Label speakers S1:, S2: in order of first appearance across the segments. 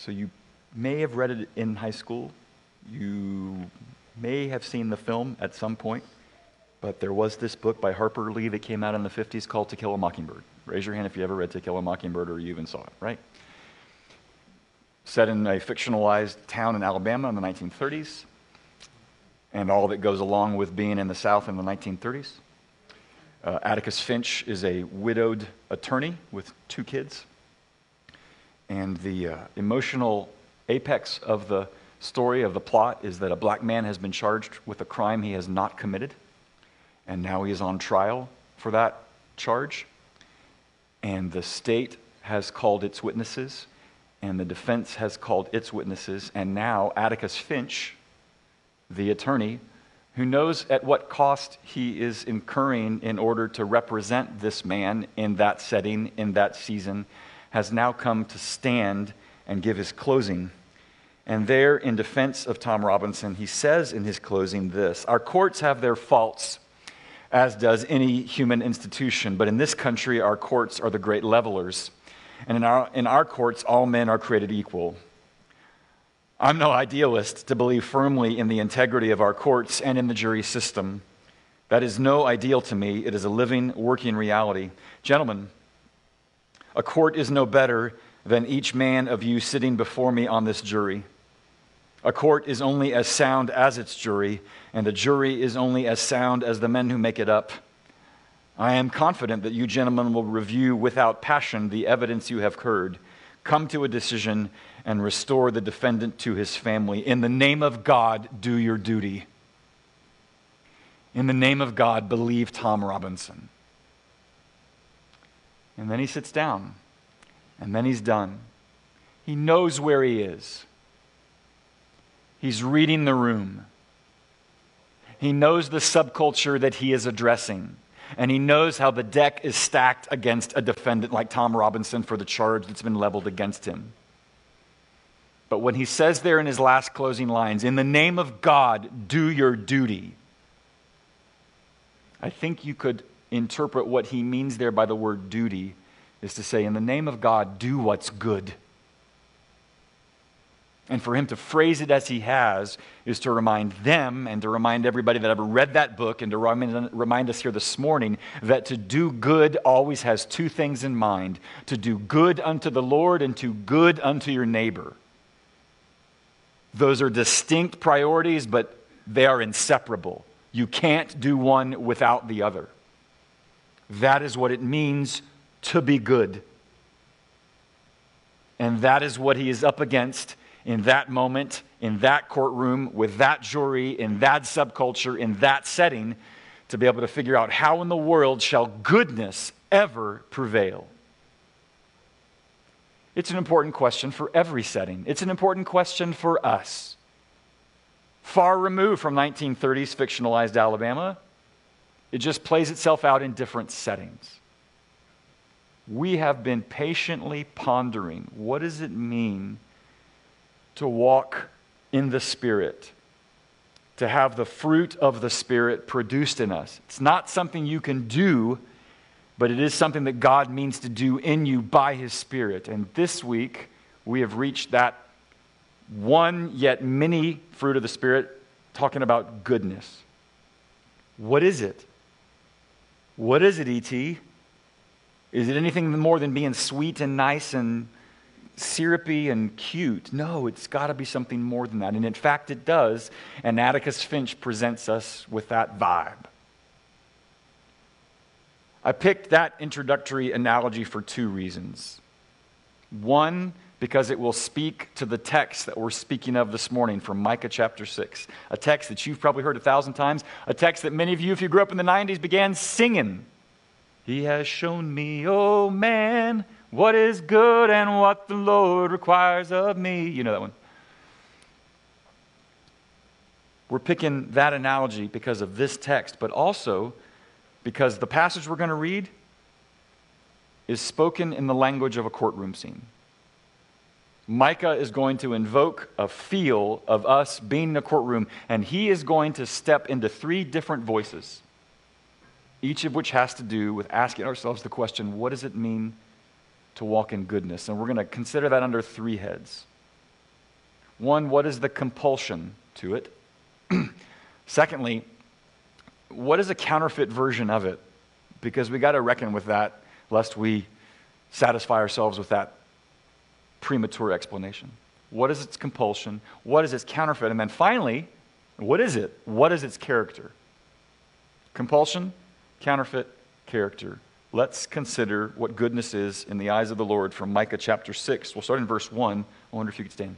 S1: So you may have read it in high school. You may have seen the film at some point. But there was this book by Harper Lee that came out in the 50s called To Kill a Mockingbird. Raise your hand if you ever read To Kill a Mockingbird or you even saw it, right? Set in a fictionalized town in Alabama in the 1930s, and all that goes along with being in the South in the 1930s. Uh, Atticus Finch is a widowed attorney with two kids. And the uh, emotional apex of the story, of the plot, is that a black man has been charged with a crime he has not committed. And now he is on trial for that charge. And the state has called its witnesses, and the defense has called its witnesses. And now Atticus Finch, the attorney, who knows at what cost he is incurring in order to represent this man in that setting, in that season, has now come to stand and give his closing. And there, in defense of Tom Robinson, he says in his closing this Our courts have their faults, as does any human institution, but in this country, our courts are the great levelers. And in our, in our courts, all men are created equal. I'm no idealist to believe firmly in the integrity of our courts and in the jury system. That is no ideal to me. It is a living, working reality. Gentlemen, a court is no better than each man of you sitting before me on this jury. A court is only as sound as its jury, and the jury is only as sound as the men who make it up. I am confident that you gentlemen will review without passion the evidence you have heard, come to a decision, and restore the defendant to his family. In the name of God, do your duty. In the name of God, believe Tom Robinson. And then he sits down, and then he's done. He knows where he is. He's reading the room. He knows the subculture that he is addressing. And he knows how the deck is stacked against a defendant like Tom Robinson for the charge that's been leveled against him. But when he says there in his last closing lines, in the name of God, do your duty, I think you could interpret what he means there by the word duty is to say, in the name of God, do what's good. And for him to phrase it as he has is to remind them and to remind everybody that ever read that book and to remind us here this morning that to do good always has two things in mind to do good unto the Lord and to good unto your neighbor. Those are distinct priorities, but they are inseparable. You can't do one without the other. That is what it means to be good. And that is what he is up against in that moment, in that courtroom, with that jury, in that subculture, in that setting, to be able to figure out how in the world shall goodness ever prevail. It's an important question for every setting. It's an important question for us. Far removed from 1930s fictionalized Alabama, it just plays itself out in different settings. We have been patiently pondering what does it mean to walk in the Spirit, to have the fruit of the Spirit produced in us. It's not something you can do but it is something that God means to do in you by His Spirit. And this week, we have reached that one yet many fruit of the Spirit, talking about goodness. What is it? What is it, E.T.? Is it anything more than being sweet and nice and syrupy and cute? No, it's got to be something more than that. And in fact, it does. And Atticus Finch presents us with that vibe. I picked that introductory analogy for two reasons. One, because it will speak to the text that we're speaking of this morning from Micah chapter 6, a text that you've probably heard a thousand times, a text that many of you, if you grew up in the 90s, began singing. He has shown me, oh man, what is good and what the Lord requires of me. You know that one. We're picking that analogy because of this text, but also because the passage we're going to read is spoken in the language of a courtroom scene. Micah is going to invoke a feel of us being in a courtroom, and he is going to step into three different voices, each of which has to do with asking ourselves the question what does it mean to walk in goodness? And we're going to consider that under three heads. One, what is the compulsion to it? Secondly, what is a counterfeit version of it? Because we got to reckon with that, lest we satisfy ourselves with that premature explanation. What is its compulsion? What is its counterfeit? And then finally, what is it? What is its character? Compulsion, counterfeit, character. Let's consider what goodness is in the eyes of the Lord from Micah chapter 6. We'll start in verse 1. I wonder if you could stand.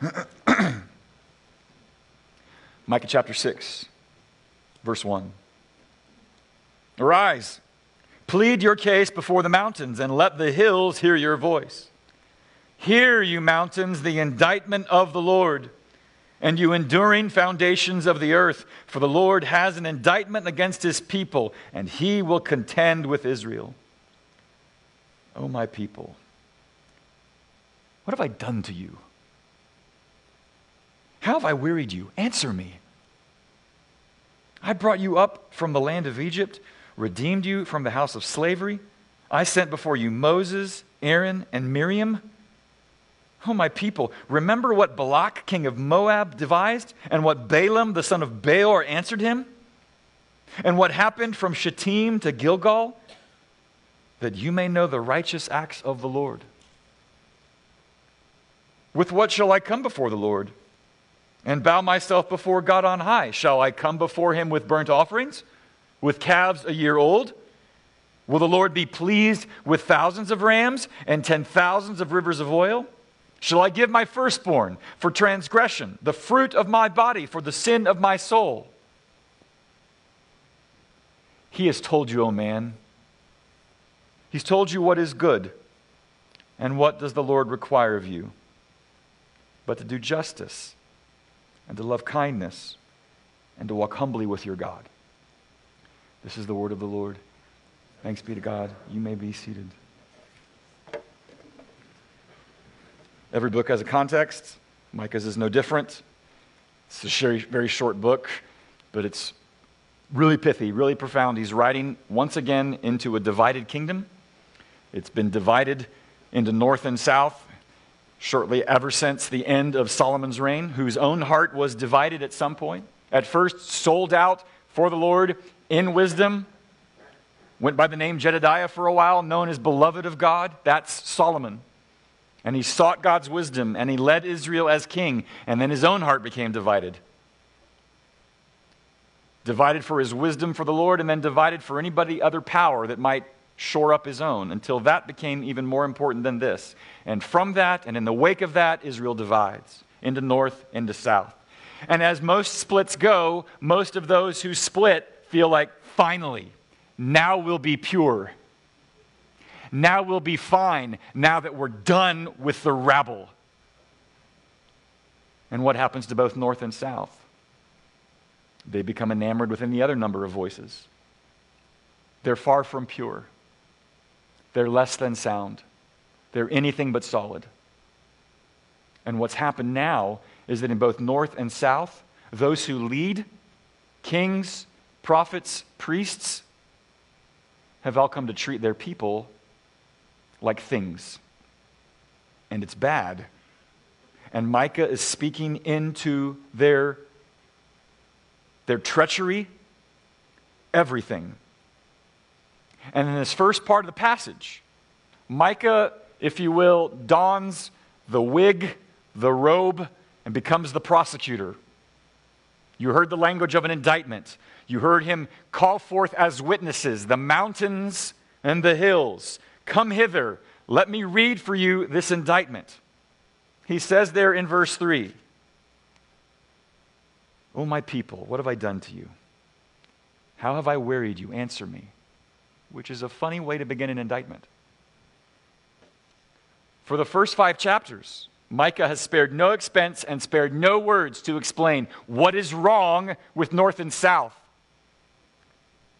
S1: Micah chapter 6, verse 1. Arise, plead your case before the mountains, and let the hills hear your voice. Hear, you mountains, the indictment of the Lord, and you enduring foundations of the earth, for the Lord has an indictment against his people, and he will contend with Israel. O oh, my people, what have I done to you? How have I wearied you? Answer me. I brought you up from the land of Egypt, redeemed you from the house of slavery. I sent before you Moses, Aaron, and Miriam. Oh, my people, remember what Balak, king of Moab, devised, and what Balaam, the son of Beor, answered him? And what happened from Shittim to Gilgal? That you may know the righteous acts of the Lord. With what shall I come before the Lord? and bow myself before God on high? Shall I come before him with burnt offerings, with calves a year old? Will the Lord be pleased with thousands of rams and ten thousands of rivers of oil? Shall I give my firstborn for transgression, the fruit of my body for the sin of my soul? He has told you, O oh man. He's told you what is good. And what does the Lord require of you? But to do justice and to love kindness and to walk humbly with your God. This is the word of the Lord. Thanks be to God. You may be seated. Every book has a context. Micah's is no different. It's a very, very short book, but it's really pithy, really profound. He's writing once again into a divided kingdom. It's been divided into north and south shortly ever since the end of Solomon's reign, whose own heart was divided at some point. At first, sold out for the Lord in wisdom, went by the name Jedidiah for a while, known as beloved of God. That's Solomon. And he sought God's wisdom and he led Israel as king, and then his own heart became divided. Divided for his wisdom for the Lord, and then divided for anybody other power that might shore up his own until that became even more important than this. And from that, and in the wake of that, Israel divides into north, into south. And as most splits go, most of those who split feel like, finally, now we'll be pure. Now we'll be fine, now that we're done with the rabble. And what happens to both north and south? They become enamored with any other number of voices. They're far from pure. They're less than sound. They're anything but solid. And what's happened now is that in both north and south, those who lead, kings, prophets, priests, have all come to treat their people like things. And it's bad. And Micah is speaking into their, their treachery, everything. And in this first part of the passage, Micah, if you will, dons the wig, the robe, and becomes the prosecutor. You heard the language of an indictment. You heard him call forth as witnesses the mountains and the hills. Come hither. Let me read for you this indictment. He says there in verse 3 O my people, what have I done to you? How have I wearied you? Answer me which is a funny way to begin an indictment. For the first five chapters, Micah has spared no expense and spared no words to explain what is wrong with North and South.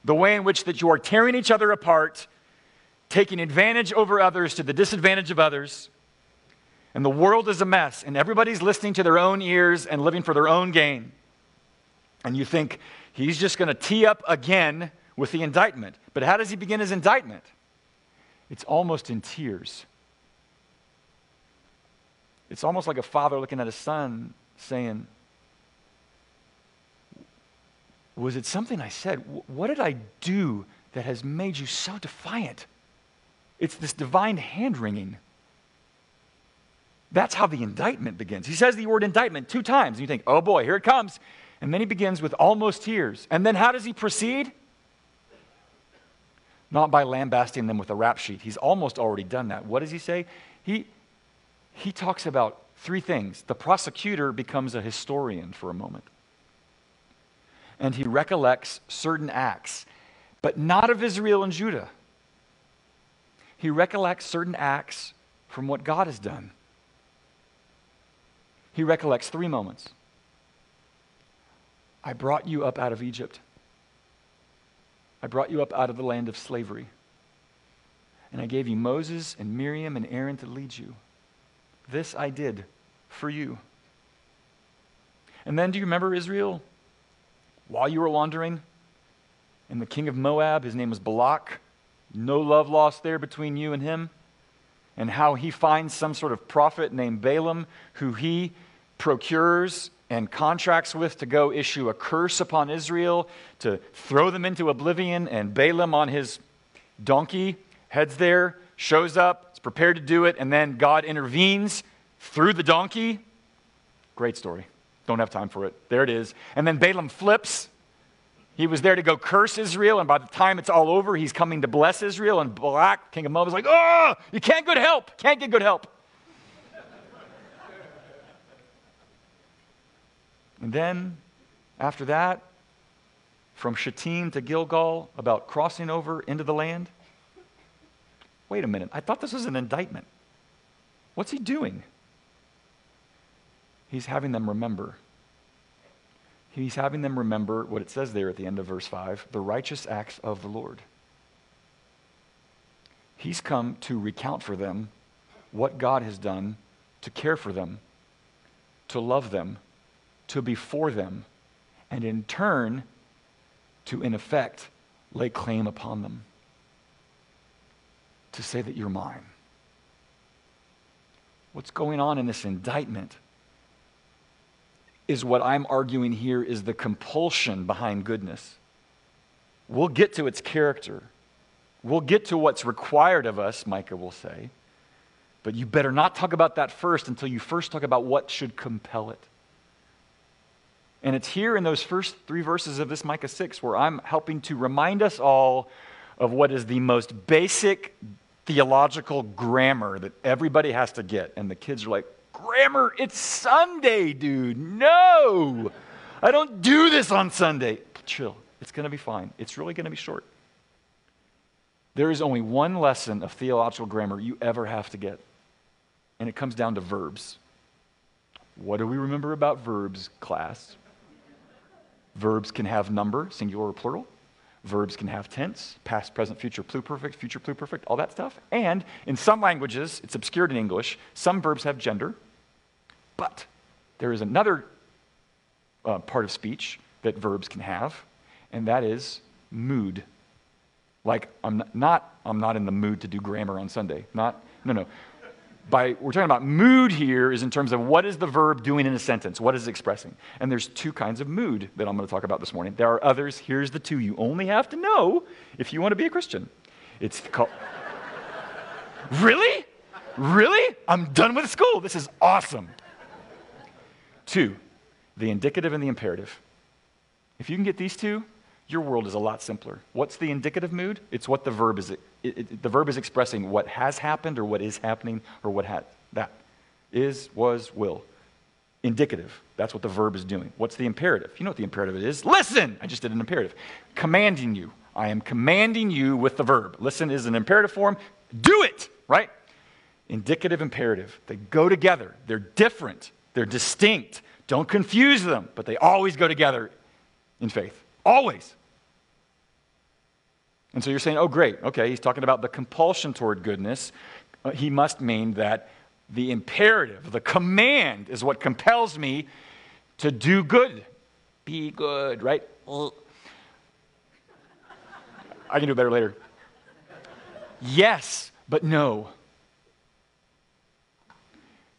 S1: The way in which that you are tearing each other apart, taking advantage over others to the disadvantage of others, and the world is a mess, and everybody's listening to their own ears and living for their own gain. And you think he's just going to tee up again with the indictment. But how does he begin his indictment? It's almost in tears. It's almost like a father looking at a son saying, Was it something I said? What did I do that has made you so defiant? It's this divine hand wringing. That's how the indictment begins. He says the word indictment two times, and you think, oh boy, here it comes. And then he begins with almost tears. And then how does he proceed? Not by lambasting them with a rap sheet. He's almost already done that. What does he say? He, he talks about three things. The prosecutor becomes a historian for a moment, and he recollects certain acts, but not of Israel and Judah. He recollects certain acts from what God has done he recollects three moments. I brought you up out of Egypt. I brought you up out of the land of slavery. And I gave you Moses and Miriam and Aaron to lead you. This I did for you. And then, do you remember Israel? While you were wandering, and the king of Moab, his name was Balak, no love lost there between you and him and how he finds some sort of prophet named Balaam who he procures and contracts with to go issue a curse upon Israel, to throw them into oblivion. And Balaam, on his donkey, heads there, shows up, prepared to do it, and then God intervenes through the donkey. Great story. Don't have time for it. There it is. And then Balaam flips he was there to go curse Israel, and by the time it's all over, he's coming to bless Israel. And Balak, king of Moab, is like, Oh, you can't get help. Can't get good help. and then, after that, from Shittim to Gilgal, about crossing over into the land. Wait a minute. I thought this was an indictment. What's he doing? He's having them remember He's having them remember what it says there at the end of verse 5 the righteous acts of the Lord. He's come to recount for them what God has done to care for them, to love them, to be for them, and in turn, to in effect lay claim upon them. To say that you're mine. What's going on in this indictment is what I'm arguing here is the compulsion behind goodness. We'll get to its character. We'll get to what's required of us, Micah will say. But you better not talk about that first until you first talk about what should compel it. And it's here in those first three verses of this Micah 6 where I'm helping to remind us all of what is the most basic theological grammar that everybody has to get. And the kids are like, grammar. It's Sunday, dude. No, I don't do this on Sunday. Chill. It's going to be fine. It's really going to be short. There is only one lesson of theological grammar you ever have to get, and it comes down to verbs. What do we remember about verbs, class? Verbs can have number, singular or plural. Verbs can have tense, past, present, future, pluperfect, future pluperfect, all that stuff. And in some languages, it's obscured in English, some verbs have gender. But there is another uh, part of speech that verbs can have, and that is mood. Like, I'm not, I'm not in the mood to do grammar on Sunday. Not, no, no. By, we're talking about mood here is in terms of what is the verb doing in a sentence? What is it expressing? And there's two kinds of mood that I'm going to talk about this morning. There are others. Here's the two you only have to know if you want to be a Christian. It's called. really? Really? I'm done with school. This is awesome. Two, the indicative and the imperative. If you can get these two, your world is a lot simpler. What's the indicative mood? It's what the verb is. It, it, the verb is expressing what has happened or what is happening or what had that is, was, will. Indicative. That's what the verb is doing. What's the imperative? You know what the imperative is. Listen. I just did an imperative. Commanding you. I am commanding you with the verb. Listen is an imperative form. Do it. Right? Indicative, imperative. They go together. They're different. They're distinct. Don't confuse them, but they always go together in faith. Always. And so you're saying, oh, great. Okay, he's talking about the compulsion toward goodness. Uh, he must mean that the imperative, the command, is what compels me to do good. Be good, right? I can do it better later. Yes, But no,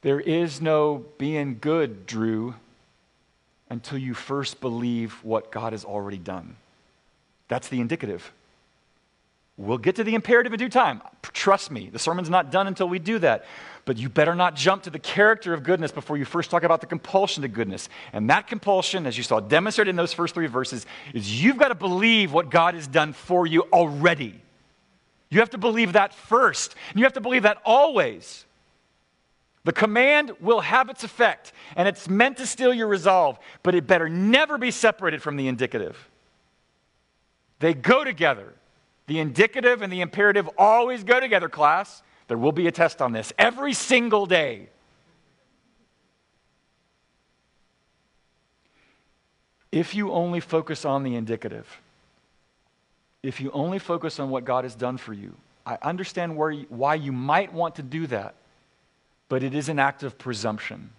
S1: there is no being good, Drew, until you first believe what God has already done. That's the indicative. We'll get to the imperative in due time. Trust me, the sermon's not done until we do that. But you better not jump to the character of goodness before you first talk about the compulsion to goodness. And that compulsion, as you saw demonstrated in those first three verses, is you've got to believe what God has done for you already. You have to believe that first. And you have to believe that always. The command will have its effect, and it's meant to steel your resolve, but it better never be separated from the indicative. They go together. The indicative and the imperative always go together, class. There will be a test on this every single day. If you only focus on the indicative, if you only focus on what God has done for you, I understand why you might want to do that but it is an act of presumption.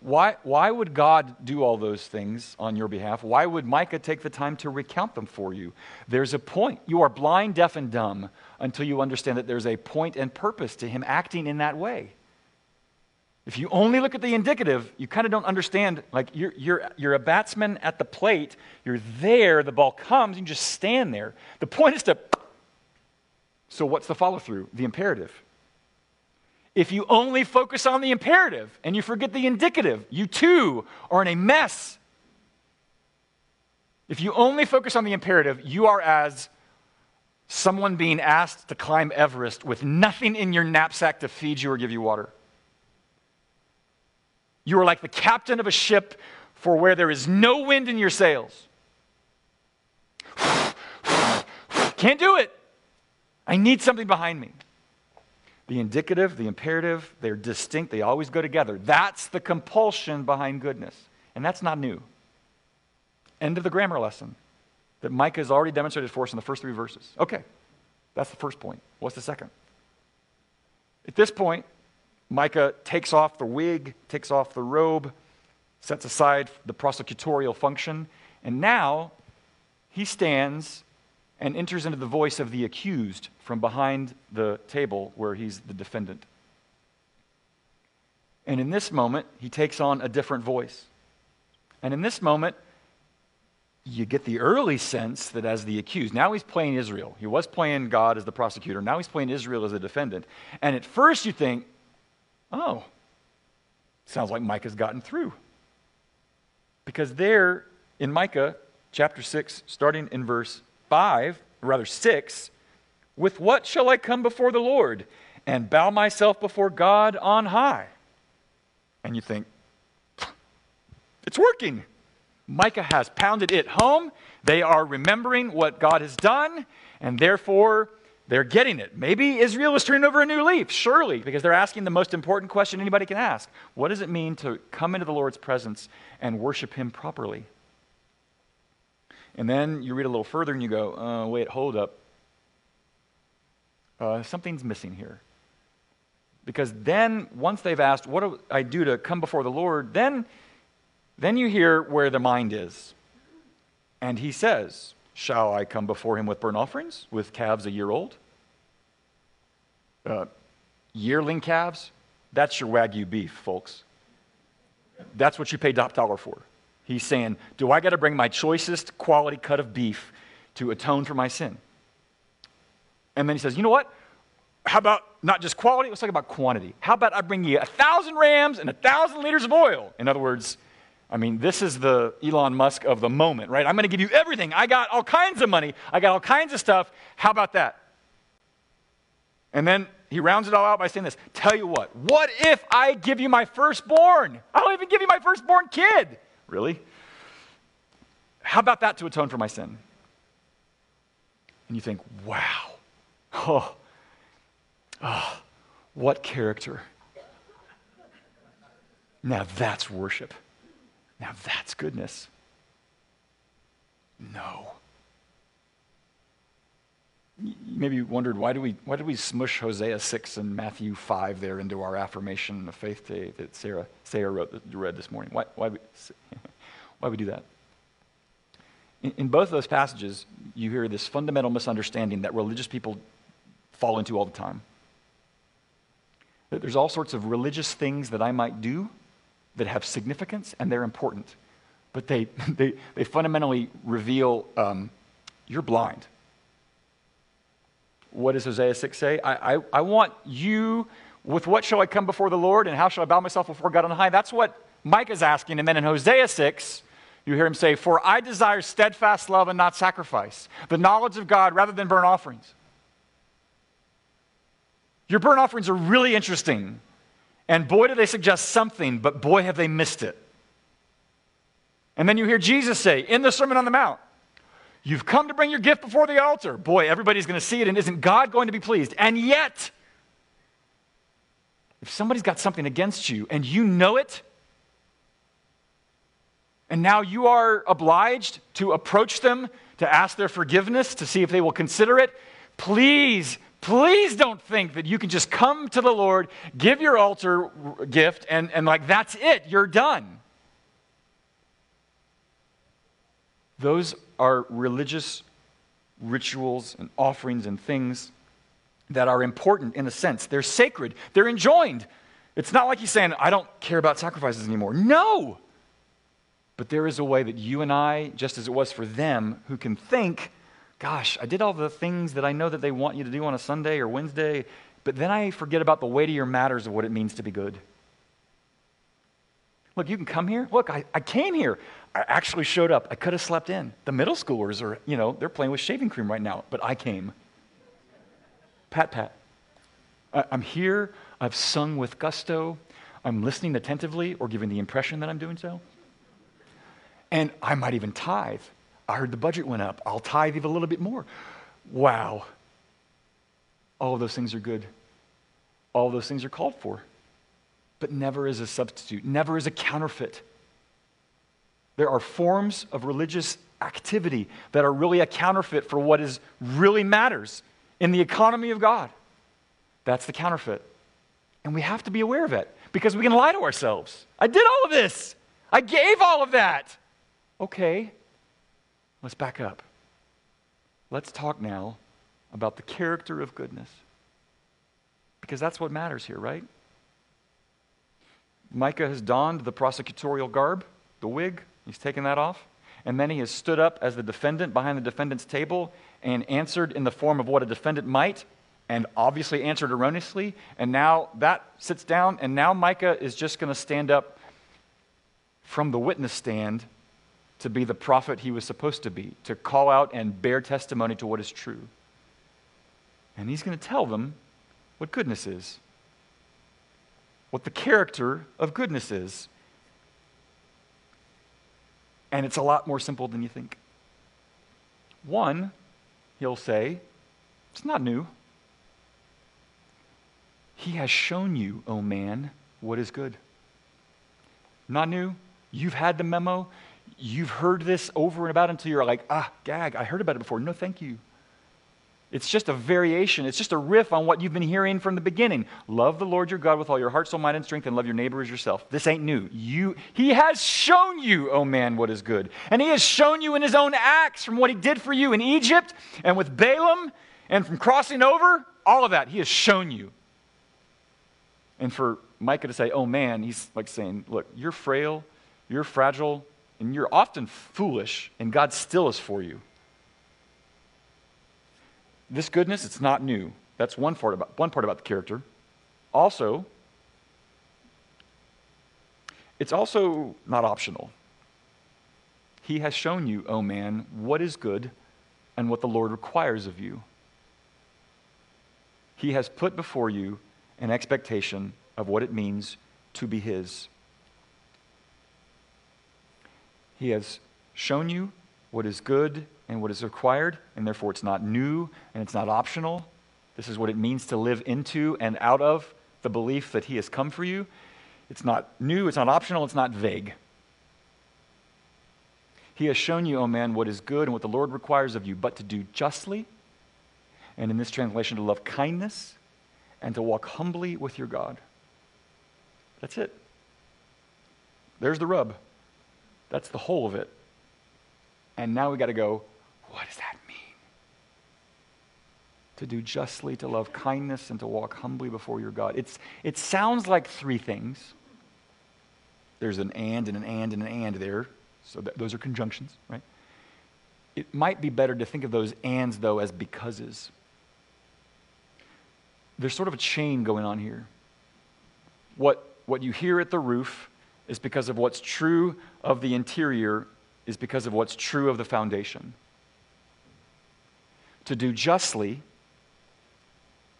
S1: Why, why would God do all those things on your behalf? Why would Micah take the time to recount them for you? There's a point. You are blind, deaf, and dumb until you understand that there's a point and purpose to him acting in that way. If you only look at the indicative, you kind of don't understand. Like, you're, you're, you're a batsman at the plate, you're there, the ball comes, you just stand there. The point is to so, what's the follow through? The imperative. If you only focus on the imperative and you forget the indicative, you too are in a mess. If you only focus on the imperative, you are as someone being asked to climb Everest with nothing in your knapsack to feed you or give you water. You are like the captain of a ship for where there is no wind in your sails. Can't do it. I need something behind me. The indicative, the imperative, they're distinct. They always go together. That's the compulsion behind goodness. And that's not new. End of the grammar lesson that Micah has already demonstrated for us in the first three verses. Okay, that's the first point. What's the second? At this point, Micah takes off the wig, takes off the robe, sets aside the prosecutorial function, and now he stands and enters into the voice of the accused from behind the table where he's the defendant. And in this moment, he takes on a different voice. And in this moment, you get the early sense that as the accused, now he's playing Israel. He was playing God as the prosecutor. Now he's playing Israel as the defendant. And at first you think, oh, sounds like Micah's gotten through. Because there in Micah chapter 6, starting in verse 5, or rather 6, with what shall I come before the Lord and bow myself before God on high? And you think, it's working. Micah has pounded it home. They are remembering what God has done, and therefore they're getting it. Maybe Israel is turning over a new leaf, surely, because they're asking the most important question anybody can ask What does it mean to come into the Lord's presence and worship Him properly? And then you read a little further and you go, uh, wait, hold up. Uh, something's missing here. Because then, once they've asked, what do I do to come before the Lord? Then, then you hear where the mind is. And he says, Shall I come before him with burnt offerings, with calves a year old? Uh, yearling calves? That's your Wagyu beef, folks. That's what you pay top dollar for. He's saying, Do I got to bring my choicest quality cut of beef to atone for my sin? And then he says, You know what? How about not just quality? Let's talk about quantity. How about I bring you a thousand rams and a thousand liters of oil? In other words, I mean, this is the Elon Musk of the moment, right? I'm going to give you everything. I got all kinds of money. I got all kinds of stuff. How about that? And then he rounds it all out by saying this Tell you what, what if I give you my firstborn? I'll even give you my firstborn kid. Really? How about that to atone for my sin? And you think, wow, oh, oh what character. Now that's worship. Now that's goodness. No. Maybe you wondered why do we why did we smush Hosea six and Matthew five there into our affirmation of faith today that Sarah Sarah wrote read this morning? Why why we, why we do that? In, in both those passages, you hear this fundamental misunderstanding that religious people fall into all the time. That there's all sorts of religious things that I might do that have significance and they're important, but they, they, they fundamentally reveal um, you're blind. What does Hosea 6 say? I, I, I want you, with what shall I come before the Lord and how shall I bow myself before God on high? That's what Mike is asking. And then in Hosea 6, you hear him say, For I desire steadfast love and not sacrifice, the knowledge of God rather than burnt offerings. Your burnt offerings are really interesting. And boy, do they suggest something, but boy, have they missed it. And then you hear Jesus say in the Sermon on the Mount, You've come to bring your gift before the altar. Boy, everybody's going to see it, and isn't God going to be pleased? And yet, if somebody's got something against you and you know it, and now you are obliged to approach them to ask their forgiveness, to see if they will consider it, please Please don't think that you can just come to the Lord, give your altar gift, and, and like that's it, you're done. Those are religious rituals and offerings and things that are important in a sense. They're sacred, they're enjoined. It's not like he's saying, I don't care about sacrifices anymore. No! But there is a way that you and I, just as it was for them, who can think gosh, I did all the things that I know that they want you to do on a Sunday or Wednesday, but then I forget about the weightier matters of what it means to be good. Look, you can come here. Look, I, I came here. I actually showed up. I could have slept in. The middle schoolers are, you know, they're playing with shaving cream right now, but I came. Pat, pat. I, I'm here. I've sung with gusto. I'm listening attentively or giving the impression that I'm doing so. And I might even tithe. I heard the budget went up. I'll tithe even a little bit more. Wow. All of those things are good. All of those things are called for, but never as a substitute, never as a counterfeit. There are forms of religious activity that are really a counterfeit for what is really matters in the economy of God. That's the counterfeit. And we have to be aware of it because we can lie to ourselves. I did all of this. I gave all of that. Okay, Let's back up. Let's talk now about the character of goodness. Because that's what matters here, right? Micah has donned the prosecutorial garb, the wig. He's taken that off. And then he has stood up as the defendant behind the defendant's table and answered in the form of what a defendant might, and obviously answered erroneously. And now that sits down, and now Micah is just going to stand up from the witness stand to be the prophet he was supposed to be, to call out and bear testimony to what is true. And he's going to tell them what goodness is, what the character of goodness is. And it's a lot more simple than you think. One, he'll say, it's not new. He has shown you, O oh man, what is good. Not new. You've had the memo. You've heard this over and about until you're like, ah, gag, I heard about it before. No, thank you. It's just a variation. It's just a riff on what you've been hearing from the beginning. Love the Lord your God with all your heart, soul, mind, and strength, and love your neighbor as yourself. This ain't new. You, he has shown you, oh man, what is good. And he has shown you in his own acts from what he did for you in Egypt and with Balaam and from crossing over, all of that. He has shown you. And for Micah to say, oh man, he's like saying, look, you're frail, you're fragile, and you're often foolish, and God still is for you. This goodness, it's not new. That's one part about, one part about the character. Also, it's also not optional. He has shown you, O oh man, what is good and what the Lord requires of you. He has put before you an expectation of what it means to be His. He has shown you what is good and what is required, and therefore it's not new and it's not optional. This is what it means to live into and out of the belief that He has come for you. It's not new, it's not optional, it's not vague. He has shown you, O oh man, what is good and what the Lord requires of you, but to do justly, and in this translation, to love kindness, and to walk humbly with your God. That's it. There's the rub. That's the whole of it. And now we got to go, what does that mean? To do justly, to love kindness, and to walk humbly before your God. It's, it sounds like three things. There's an and and an and and an and there. So that, those are conjunctions, right? It might be better to think of those ands, though, as becauses. There's sort of a chain going on here. What, what you hear at the roof is because of what's true of the interior, is because of what's true of the foundation. To do justly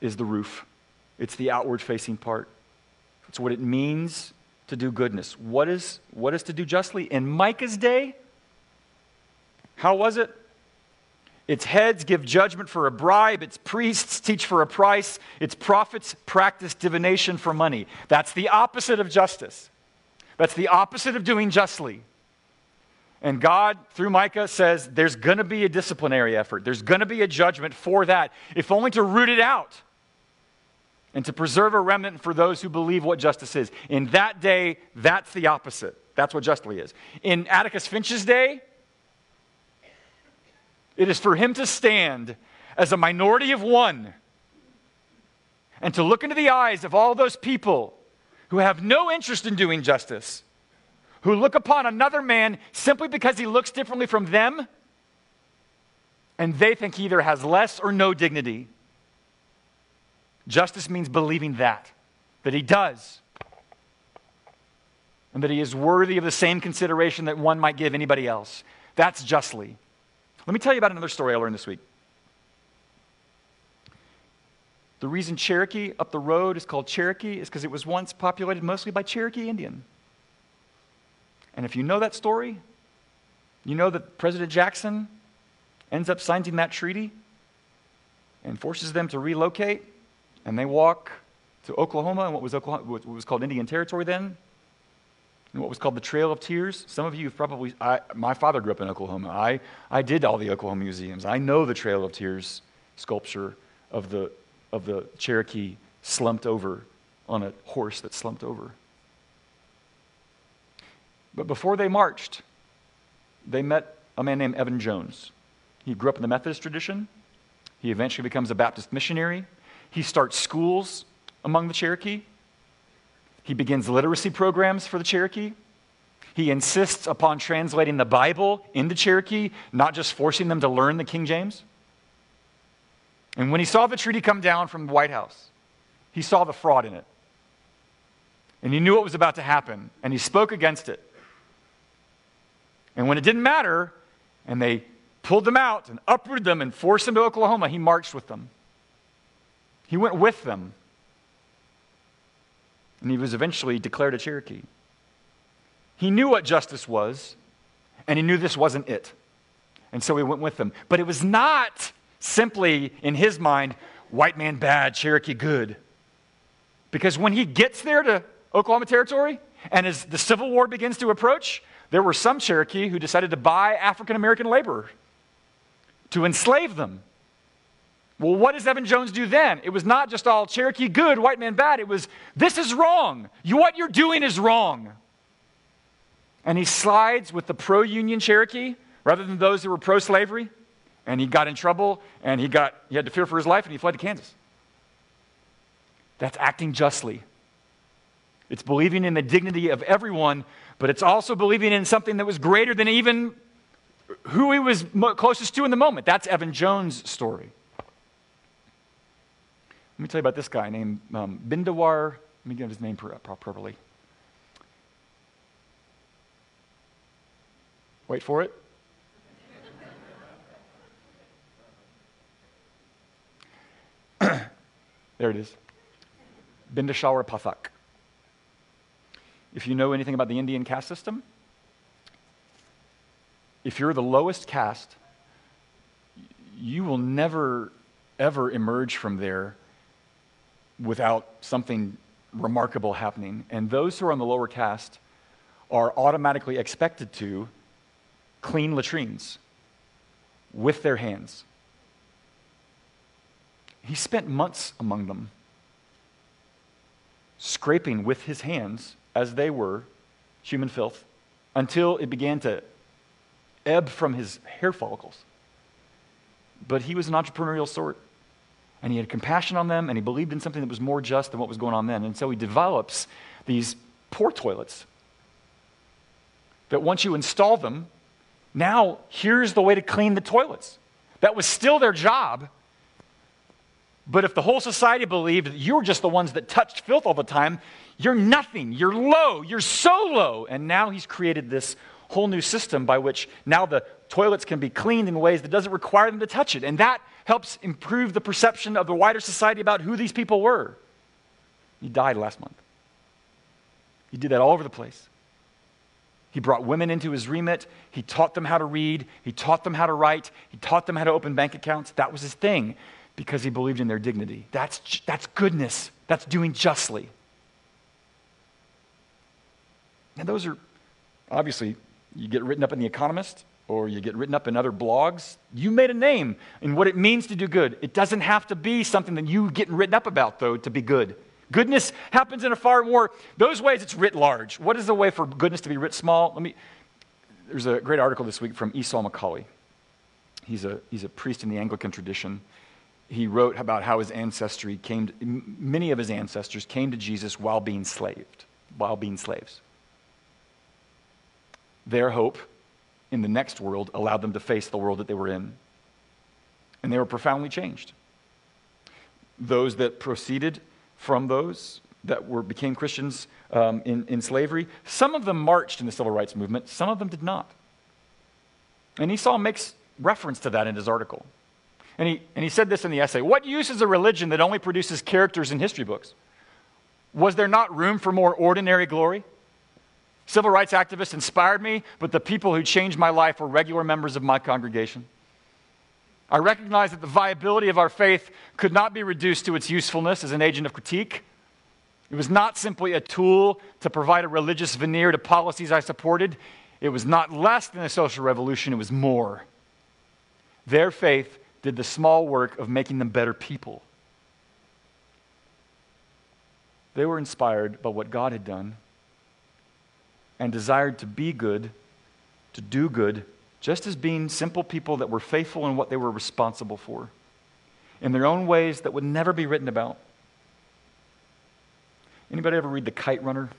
S1: is the roof, it's the outward facing part. It's what it means to do goodness. What is, what is to do justly? In Micah's day, how was it? Its heads give judgment for a bribe, its priests teach for a price, its prophets practice divination for money. That's the opposite of justice. That's the opposite of doing justly. And God, through Micah, says there's going to be a disciplinary effort. There's going to be a judgment for that, if only to root it out and to preserve a remnant for those who believe what justice is. In that day, that's the opposite. That's what justly is. In Atticus Finch's day, it is for him to stand as a minority of one and to look into the eyes of all those people who have no interest in doing justice, who look upon another man simply because he looks differently from them, and they think he either has less or no dignity. Justice means believing that, that he does, and that he is worthy of the same consideration that one might give anybody else. That's justly. Let me tell you about another story I learned this week. The reason Cherokee up the road is called Cherokee is because it was once populated mostly by Cherokee Indian. And if you know that story, you know that President Jackson ends up signing that treaty and forces them to relocate, and they walk to Oklahoma and what was, Oklahoma, what was called Indian Territory then, and what was called the Trail of Tears. Some of you have probably, I, my father grew up in Oklahoma. I, I did all the Oklahoma museums. I know the Trail of Tears sculpture of the of the Cherokee slumped over on a horse that slumped over. But before they marched, they met a man named Evan Jones. He grew up in the Methodist tradition. He eventually becomes a Baptist missionary. He starts schools among the Cherokee. He begins literacy programs for the Cherokee. He insists upon translating the Bible into Cherokee, not just forcing them to learn the King James. And when he saw the treaty come down from the White House, he saw the fraud in it. And he knew what was about to happen, and he spoke against it. And when it didn't matter, and they pulled them out and uprooted them and forced them to Oklahoma, he marched with them. He went with them. And he was eventually declared a Cherokee. He knew what justice was, and he knew this wasn't it. And so he went with them. But it was not simply, in his mind, white man bad, Cherokee good. Because when he gets there to Oklahoma Territory, and as the Civil War begins to approach, there were some Cherokee who decided to buy African American labor to enslave them. Well, what does Evan Jones do then? It was not just all Cherokee good, white man bad. It was, this is wrong. You, what you're doing is wrong. And he slides with the pro union Cherokee rather than those who were pro slavery and he got in trouble and he, got, he had to fear for his life and he fled to Kansas. That's acting justly. It's believing in the dignity of everyone, but it's also believing in something that was greater than even who he was closest to in the moment. That's Evan Jones' story. Let me tell you about this guy named um, Bindawar. Let me get his name properly. Wait for it. There it is. Bindeshwar Pathak. If you know anything about the Indian caste system, if you're the lowest caste, you will never, ever emerge from there without something remarkable happening. And those who are on the lower caste are automatically expected to clean latrines with their hands. He spent months among them, scraping with his hands, as they were, human filth, until it began to ebb from his hair follicles. But he was an entrepreneurial sort. And he had compassion on them, and he believed in something that was more just than what was going on then. And so he develops these poor toilets that once you install them, now here's the way to clean the toilets. That was still their job. But if the whole society believed that you were just the ones that touched filth all the time, you're nothing. You're low. You're so low. And now he's created this whole new system by which now the toilets can be cleaned in ways that doesn't require them to touch it. And that helps improve the perception of the wider society about who these people were. He died last month. He did that all over the place. He brought women into his remit. He taught them how to read. He taught them how to write. He taught them how to open bank accounts. That was his thing because he believed in their dignity. That's, that's goodness. That's doing justly. And those are obviously, you get written up in The Economist or you get written up in other blogs. You made a name in what it means to do good. It doesn't have to be something that you get written up about, though, to be good. Goodness happens in a far more, those ways it's writ large. What is the way for goodness to be writ small? Let me, there's a great article this week from Esau McCaulley. He's a, he's a priest in the Anglican tradition. He wrote about how his ancestry came, to, many of his ancestors came to Jesus while being slaved, while being slaves. Their hope in the next world allowed them to face the world that they were in. And they were profoundly changed. Those that proceeded from those that were, became Christians um, in, in slavery, some of them marched in the civil rights movement, some of them did not. And Esau makes reference to that in his article. And he, and he said this in the essay What use is a religion that only produces characters in history books? Was there not room for more ordinary glory? Civil rights activists inspired me, but the people who changed my life were regular members of my congregation. I recognize that the viability of our faith could not be reduced to its usefulness as an agent of critique. It was not simply a tool to provide a religious veneer to policies I supported. It was not less than a social revolution, it was more. Their faith did the small work of making them better people. They were inspired by what God had done and desired to be good, to do good, just as being simple people that were faithful in what they were responsible for, in their own ways that would never be written about. Anybody ever read The Kite Runner?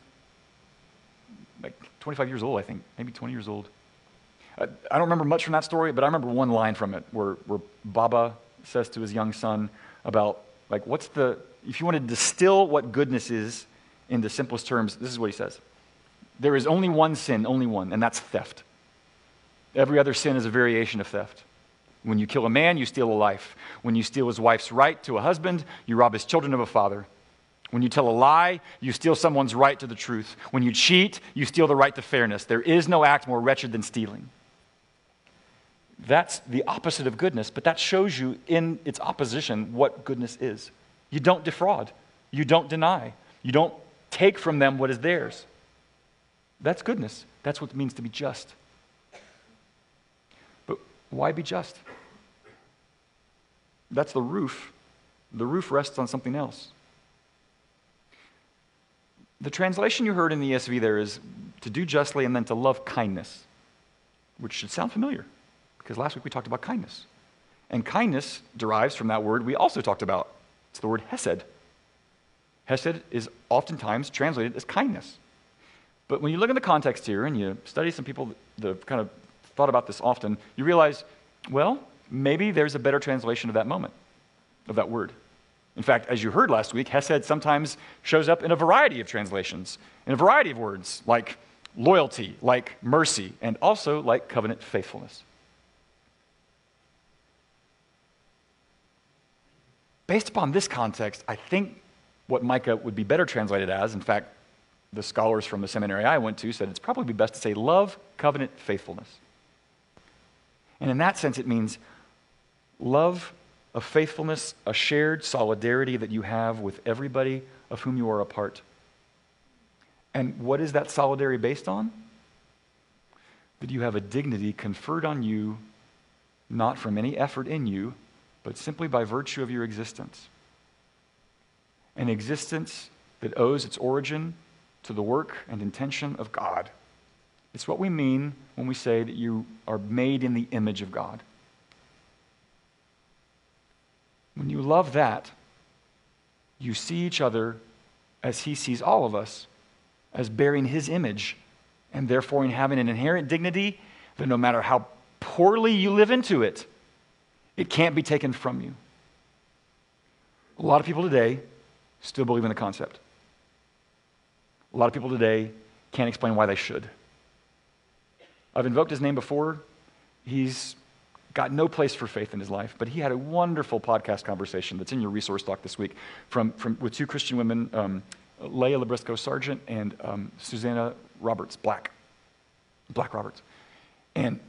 S1: Like 25 years old, I think, maybe 20 years old. I, don't remember much from that story, but I remember one line from it where, where Baba says to his young son about, like, what's the, if you want to distill what goodness is in the simplest terms, this is what he says. There is only one sin, only one, and that's theft. Every other sin is a variation of theft. When you kill a man, you steal a life. When you steal his wife's right to a husband, you rob his children of a father. When you tell a lie, you steal someone's right to the truth. When you cheat, you steal the right to fairness. There is no act more wretched than stealing. That's the opposite of goodness, but that shows you in its opposition what goodness is. You don't defraud, you don't deny, you don't take from them what is theirs. That's goodness. That's what it means to be just. But why be just? That's the roof. The roof rests on something else. The translation you heard in the ESV there is to do justly and then to love kindness, which should sound familiar because last week we talked about kindness. And kindness derives from that word we also talked about. It's the word hesed. Hesed is oftentimes translated as kindness. But when you look in the context here and you study some people that have kind of thought about this often, you realize, well, maybe there's a better translation of that moment, of that word. In fact, as you heard last week, Hesed sometimes shows up in a variety of translations, in a variety of words, like loyalty, like mercy, and also like covenant faithfulness. Based upon this context, I think what Micah would be better translated as, in fact, the scholars from the seminary I went to said it's probably best to say love, covenant, faithfulness. And in that sense, it means love of faithfulness, a shared solidarity that you have with everybody of whom you are a part. And what is that solidarity based on? That you have a dignity conferred on you, not from any effort in you, but simply by virtue of your existence. An existence that owes its origin to the work and intention of God. It's what we mean when we say that you are made in the image of God. When you love that, you see each other as He sees all of us, as bearing His image, and therefore in having an inherent dignity that no matter how poorly you live into it, it can't be taken from you. A lot of people today still believe in the concept. A lot of people today can't explain why they should. I've invoked his name before. He's got no place for faith in his life, but he had a wonderful podcast conversation that's in your resource doc this week from, from, with two Christian women, um, Leah Libresco Sargeant and um, Susannah Roberts Black. Black Roberts. And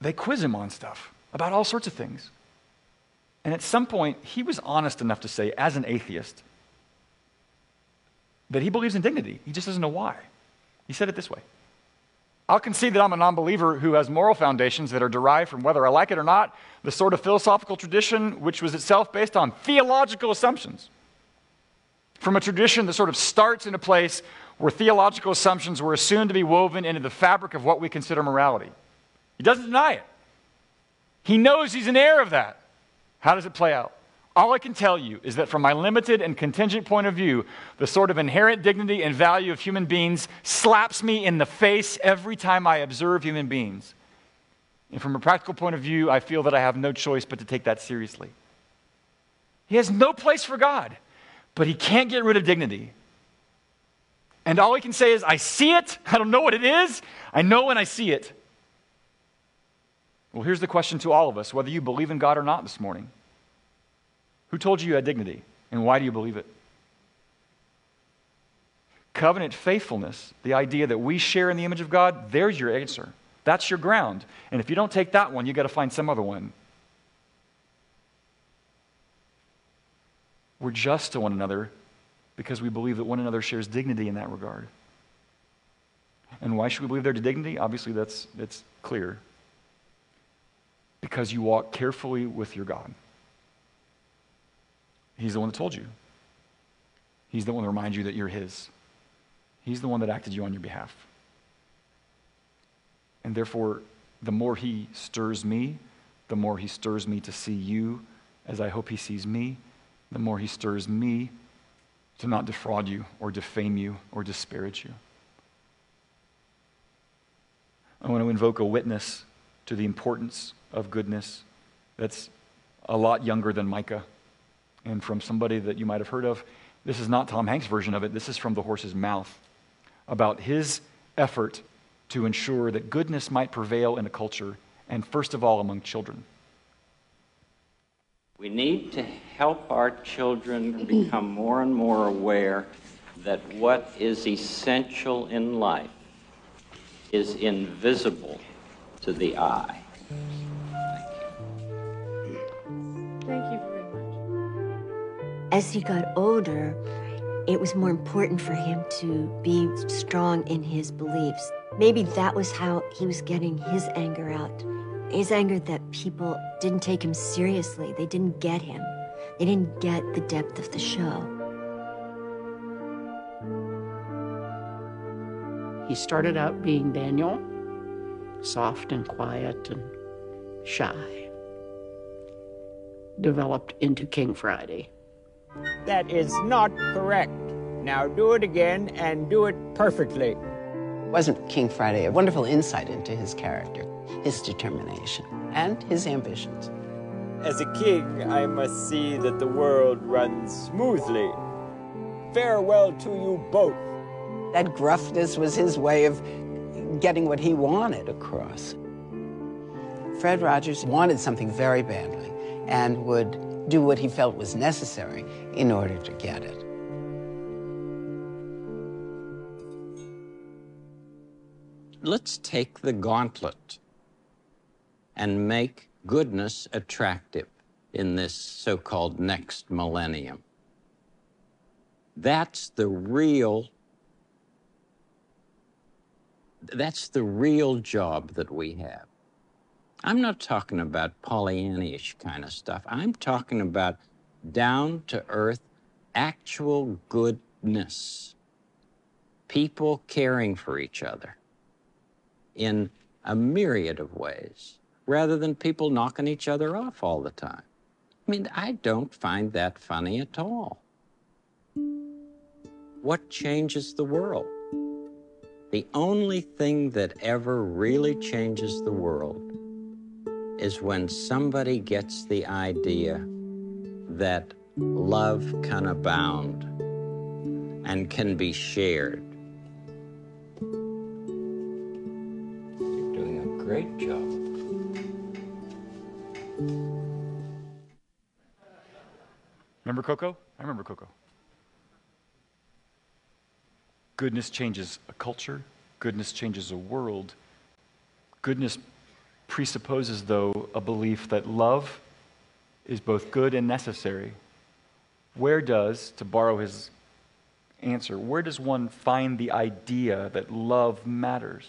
S1: they quiz him on stuff about all sorts of things. And at some point, he was honest enough to say, as an atheist, that he believes in dignity. He just doesn't know why. He said it this way I'll concede that I'm a non believer who has moral foundations that are derived from whether I like it or not, the sort of philosophical tradition which was itself based on theological assumptions. From a tradition that sort of starts in a place where theological assumptions were assumed to be woven into the fabric of what we consider morality. He doesn't deny it. He knows he's an heir of that. How does it play out? All I can tell you is that from my limited and contingent point of view, the sort of inherent dignity and value of human beings slaps me in the face every time I observe human beings. And from a practical point of view, I feel that I have no choice but to take that seriously. He has no place for God, but he can't get rid of dignity. And all he can say is, I see it. I don't know what it is. I know when I see it. Well, here's the question to all of us whether you believe in God or not this morning. Who told you you had dignity, and why do you believe it? Covenant faithfulness, the idea that we share in the image of God, there's your answer. That's your ground. And if you don't take that one, you've got to find some other one. We're just to one another because we believe that one another shares dignity in that regard. And why should we believe there's dignity? Obviously, that's, that's clear because you walk carefully with your God. He's the one that told you. He's the one that reminds you that you're His. He's the one that acted you on your behalf. And therefore, the more He stirs me, the more He stirs me to see you as I hope He sees me, the more He stirs me to not defraud you or defame you or disparage you. I want to invoke a witness to the importance of goodness that's a lot younger than Micah. And from somebody that you might have heard of, this is not Tom Hanks' version of it, this is from the horse's mouth about his effort to ensure that goodness might prevail in a culture, and first of all among children.
S2: We need to help our children become more and more aware that what is essential in life is invisible to the eye.
S3: As he got older, it was more important for him to be strong in his beliefs. Maybe that was how he was getting his anger out. His anger that people didn't take him seriously, they didn't get him, they didn't get the depth of the show.
S4: He started out being Daniel, soft and quiet and shy. Developed into King Friday.
S5: That is not correct. Now do it again and do it perfectly.
S6: Wasn't King Friday a wonderful insight into his character, his determination, and his ambitions?
S5: As a king, I must see that the world runs smoothly. Farewell to you both.
S6: That gruffness was his way of getting what he wanted across. Fred Rogers wanted something very badly and would do what he felt was necessary in order to get it.
S2: Let's take the gauntlet and make goodness attractive in this so called next millennium. That's the real that's the real job that we have. I'm not talking about Pollyannish kind of stuff. I'm talking about down to earth, actual goodness. People caring for each other. in a myriad of ways rather than people knocking each other off all the time. I mean, I don't find that funny at all. What changes the world? The only thing that ever really changes the world is when somebody gets the idea that love can abound and can be shared. You're doing a great job.
S1: Remember Koko? I remember Koko. Goodness changes a culture, goodness changes a world. Goodness presupposes, though, a belief that love is both good and necessary. Where does, to borrow his answer, where does one find the idea that love matters?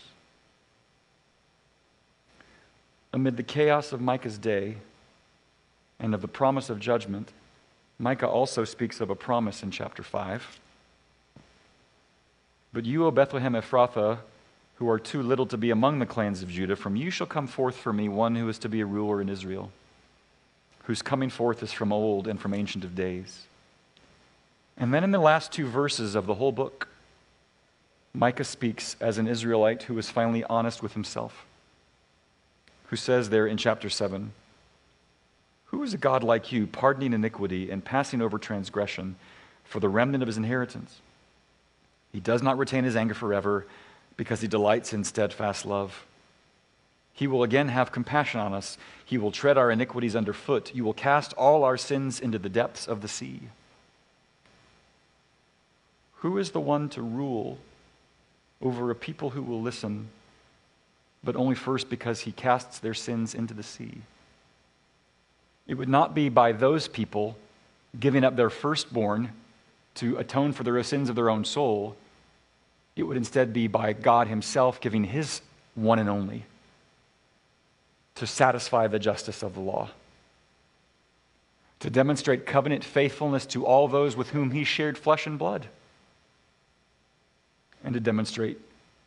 S1: Amid the chaos of Micah's day and of the promise of judgment, Micah also speaks of a promise in chapter 5. But you, O Bethlehem Ephrathah, who are too little to be among the clans of Judah, from you shall come forth for me one who is to be a ruler in Israel, whose coming forth is from old and from ancient of days. And then in the last two verses of the whole book, Micah speaks as an Israelite who is finally honest with himself, who says there in chapter 7 Who is a God like you, pardoning iniquity and passing over transgression for the remnant of his inheritance? He does not retain his anger forever because he delights in steadfast love. He will again have compassion on us. He will tread our iniquities underfoot. You will cast all our sins into the depths of the sea. Who is the one to rule over a people who will listen, but only first because he casts their sins into the sea? It would not be by those people giving up their firstborn to atone for the sins of their own soul. It would instead be by God Himself giving His one and only to satisfy the justice of the law, to demonstrate covenant faithfulness to all those with whom He shared flesh and blood, and to demonstrate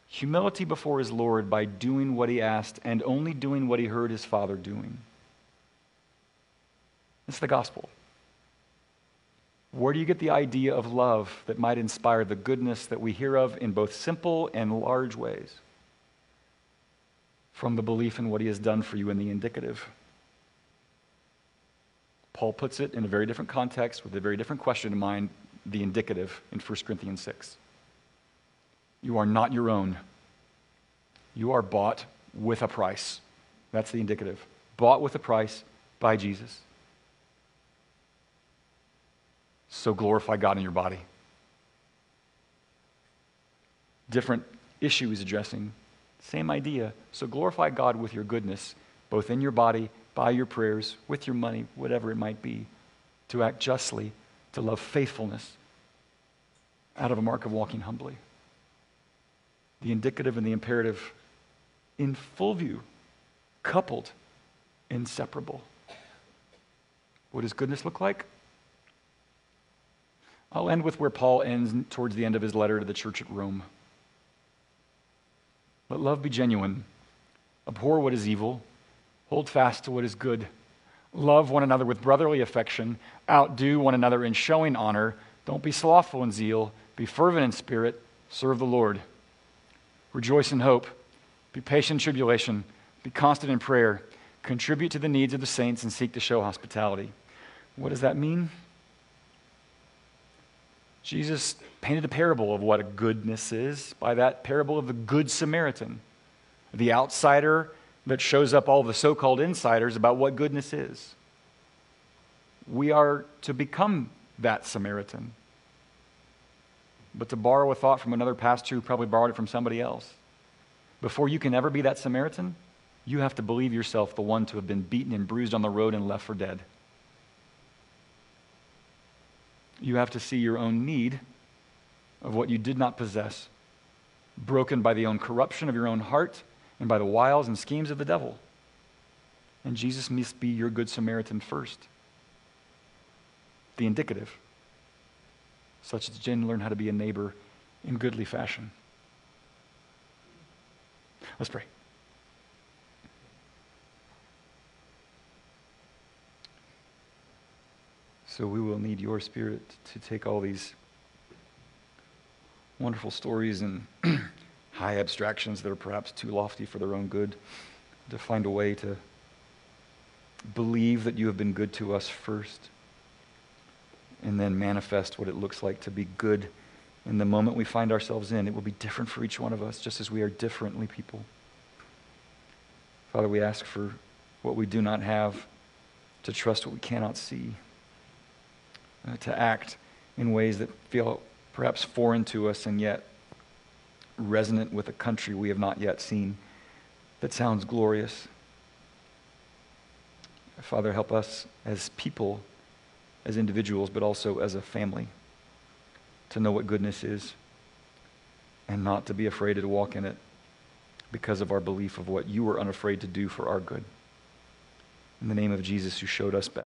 S1: humility before His Lord by doing what He asked and only doing what He heard His Father doing. It's the gospel. Where do you get the idea of love that might inspire the goodness that we hear of in both simple and large ways? From the belief in what he has done for you in the indicative. Paul puts it in a very different context with a very different question in mind the indicative in 1 Corinthians 6. You are not your own. You are bought with a price. That's the indicative. Bought with a price by Jesus. So glorify God in your body. Different issue he's addressing. Same idea. So glorify God with your goodness, both in your body, by your prayers, with your money, whatever it might be, to act justly, to love faithfulness out of a mark of walking humbly. The indicative and the imperative in full view, coupled, inseparable. What does goodness look like? I'll end with where Paul ends towards the end of his letter to the church at Rome. Let love be genuine. Abhor what is evil. Hold fast to what is good. Love one another with brotherly affection. Outdo one another in showing honor. Don't be slothful in zeal. Be fervent in spirit. Serve the Lord. Rejoice in hope. Be patient in tribulation. Be constant in prayer. Contribute to the needs of the saints and seek to show hospitality. What does that mean? Jesus painted a parable of what goodness is by that parable of the Good Samaritan, the outsider that shows up all the so called insiders about what goodness is. We are to become that Samaritan. But to borrow a thought from another pastor who probably borrowed it from somebody else, before you can ever be that Samaritan, you have to believe yourself the one to have been beaten and bruised on the road and left for dead. You have to see your own need of what you did not possess, broken by the own corruption of your own heart and by the wiles and schemes of the devil. And Jesus must be your good Samaritan first. The indicative, such that Jen learn how to be a neighbor in goodly fashion. Let's pray. So we will need your spirit to take all these wonderful stories and high abstractions that are perhaps too lofty for their own good, to find a way to believe that you have been good to us first, and then manifest what it looks like to be good in the moment we find ourselves in. It will be different for each one of us, just as we are differently people. Father, we ask for what we do not have, to trust what we cannot see, uh, to act in ways that feel perhaps foreign to us and yet resonant with a country we have not yet seen that sounds glorious. Father, help us as people, as individuals, but also as a family to know what goodness is and not to be afraid to walk in it because of our belief of what you were unafraid to do for our good. In the name of Jesus, who showed us best.